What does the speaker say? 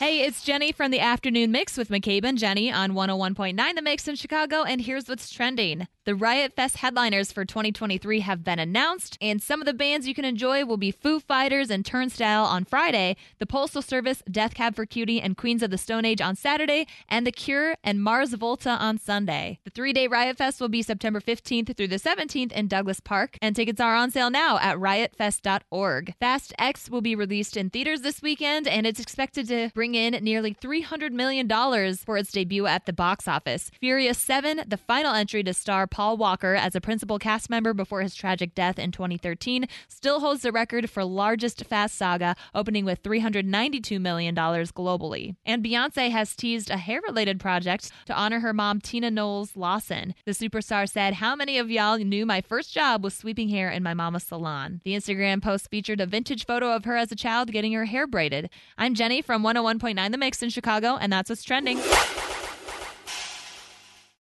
Hey, it's Jenny from the Afternoon Mix with McCabe and Jenny on 101.9 The Mix in Chicago, and here's what's trending. The Riot Fest headliners for 2023 have been announced, and some of the bands you can enjoy will be Foo Fighters and Turnstile on Friday, the Postal Service, Death Cab for Cutie, and Queens of the Stone Age on Saturday, and The Cure and Mars Volta on Sunday. The three day Riot Fest will be September 15th through the 17th in Douglas Park, and tickets are on sale now at riotfest.org. Fast X will be released in theaters this weekend, and it's expected to bring in nearly $300 million for its debut at the box office. Furious 7, the final entry to star Paul Walker as a principal cast member before his tragic death in 2013, still holds the record for largest Fast saga, opening with $392 million globally. And Beyonce has teased a hair related project to honor her mom, Tina Knowles Lawson. The superstar said, How many of y'all knew my first job was sweeping hair in my mama's salon? The Instagram post featured a vintage photo of her as a child getting her hair braided. I'm Jenny from oh 101.9 The Mix in Chicago, and that's what's trending.